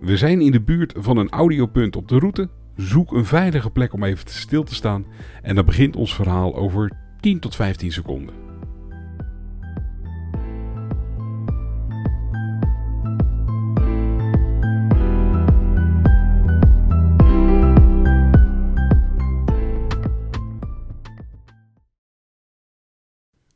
We zijn in de buurt van een audiopunt op de route. Zoek een veilige plek om even stil te staan. En dan begint ons verhaal over 10 tot 15 seconden.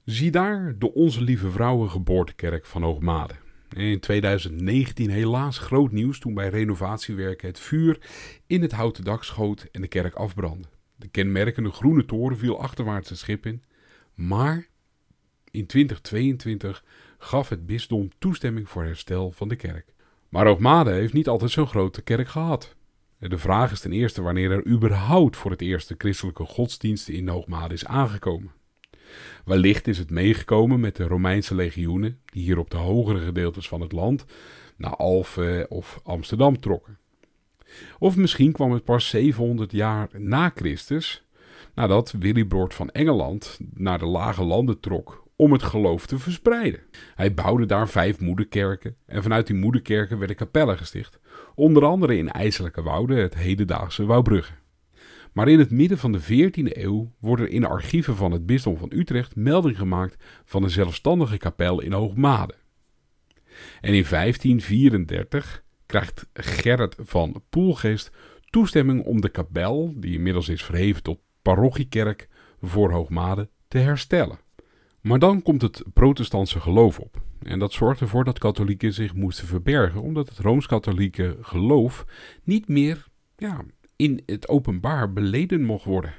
Zie daar de Onze Lieve Vrouwen Geboortekerk van Hoogmade. In 2019 helaas groot nieuws toen bij renovatiewerken het vuur in het houten dak schoot en de kerk afbrandde. De kenmerkende groene toren viel achterwaarts het schip in. Maar in 2022 gaf het bisdom toestemming voor herstel van de kerk. Maar Hoogmade heeft niet altijd zo'n grote kerk gehad. De vraag is ten eerste wanneer er überhaupt voor het eerst de christelijke godsdiensten in Hoogmade is aangekomen. Wellicht is het meegekomen met de Romeinse legioenen, die hier op de hogere gedeeltes van het land naar Alphen of Amsterdam trokken. Of misschien kwam het pas 700 jaar na Christus, nadat Willibrord van Engeland naar de lage landen trok om het geloof te verspreiden. Hij bouwde daar vijf moederkerken en vanuit die moederkerken werden kapellen gesticht, onder andere in IJselijke Wouden, het hedendaagse Wouwbrugge. Maar in het midden van de 14e eeuw wordt er in de archieven van het bisdom van Utrecht melding gemaakt van een zelfstandige kapel in Hoogmade. En in 1534 krijgt Gerrit van Poelgeest toestemming om de kapel, die inmiddels is verheven tot parochiekerk voor Hoogmade, te herstellen. Maar dan komt het protestantse geloof op. En dat zorgt ervoor dat katholieken zich moesten verbergen, omdat het rooms-katholieke geloof niet meer ja, in het openbaar beleden mocht worden.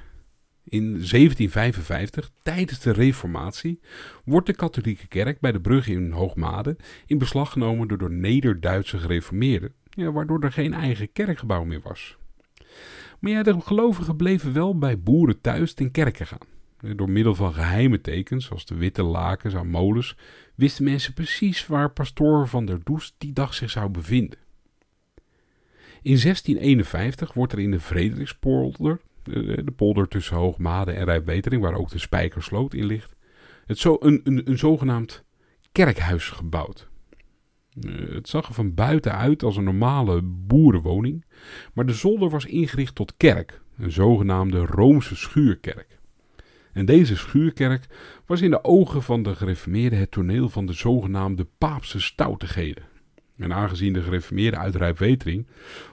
In 1755, tijdens de Reformatie, wordt de katholieke kerk bij de brug in Hoogmade in beslag genomen door de Neder-Duitse gereformeerden, ja, waardoor er geen eigen kerkgebouw meer was. Maar ja, de gelovigen bleven wel bij boeren thuis ten kerke gaan. Door middel van geheime tekens, zoals de witte lakens aan molens, wisten mensen precies waar pastoor van der Does die dag zich zou bevinden. In 1651 wordt er in de Frederikspolder, de polder tussen Hoogmade en Rijpwetering, waar ook de Spijkersloot in ligt, het zo, een, een, een zogenaamd kerkhuis gebouwd. Eh, het zag er van buiten uit als een normale boerenwoning, maar de zolder was ingericht tot kerk, een zogenaamde Roomse schuurkerk. En deze schuurkerk was in de ogen van de gereformeerden het toneel van de zogenaamde paapse stoutigheden. En aangezien de gereformeerden uit Rijpwetering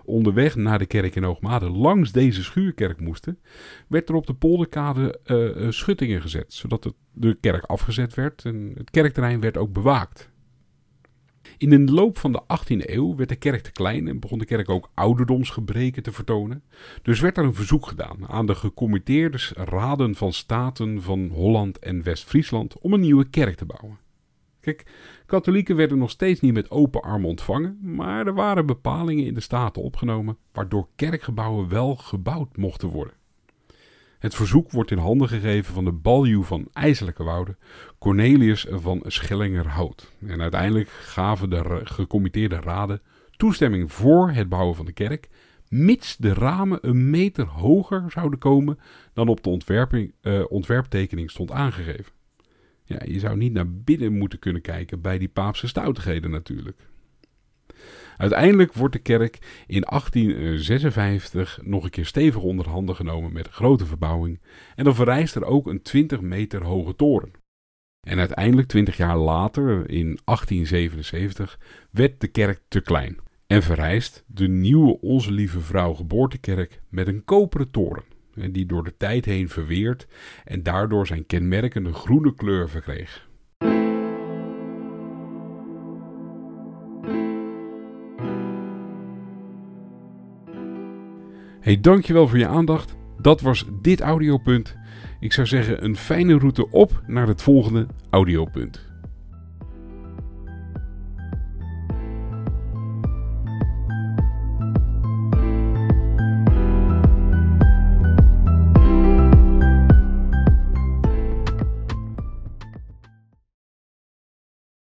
onderweg naar de kerk in Hoogmade langs deze schuurkerk moesten, werd er op de polderkade uh, schuttingen gezet, zodat het, de kerk afgezet werd en het kerkterrein werd ook bewaakt. In de loop van de 18e eeuw werd de kerk te klein en begon de kerk ook ouderdomsgebreken te vertonen. Dus werd er een verzoek gedaan aan de gecommitteerde raden van staten van Holland en West-Friesland om een nieuwe kerk te bouwen. Kijk, katholieken werden nog steeds niet met open armen ontvangen, maar er waren bepalingen in de staten opgenomen waardoor kerkgebouwen wel gebouwd mochten worden. Het verzoek wordt in handen gegeven van de baljuw van IJselijke Wouden, Cornelius van Schellingerhout. En uiteindelijk gaven de gecommitteerde raden toestemming voor het bouwen van de kerk, mits de ramen een meter hoger zouden komen dan op de uh, ontwerptekening stond aangegeven. Ja, je zou niet naar binnen moeten kunnen kijken bij die paapse stoutigheden natuurlijk. Uiteindelijk wordt de kerk in 1856 nog een keer stevig onder handen genomen met grote verbouwing en dan verrijst er ook een 20 meter hoge toren. En uiteindelijk, 20 jaar later, in 1877, werd de kerk te klein en verrijst de nieuwe Onze Lieve Vrouw Geboortekerk met een koperen toren die door de tijd heen verweert en daardoor zijn kenmerkende groene kleur verkreeg. Hey, dankjewel voor je aandacht. Dat was dit audiopunt. Ik zou zeggen een fijne route op naar het volgende audiopunt.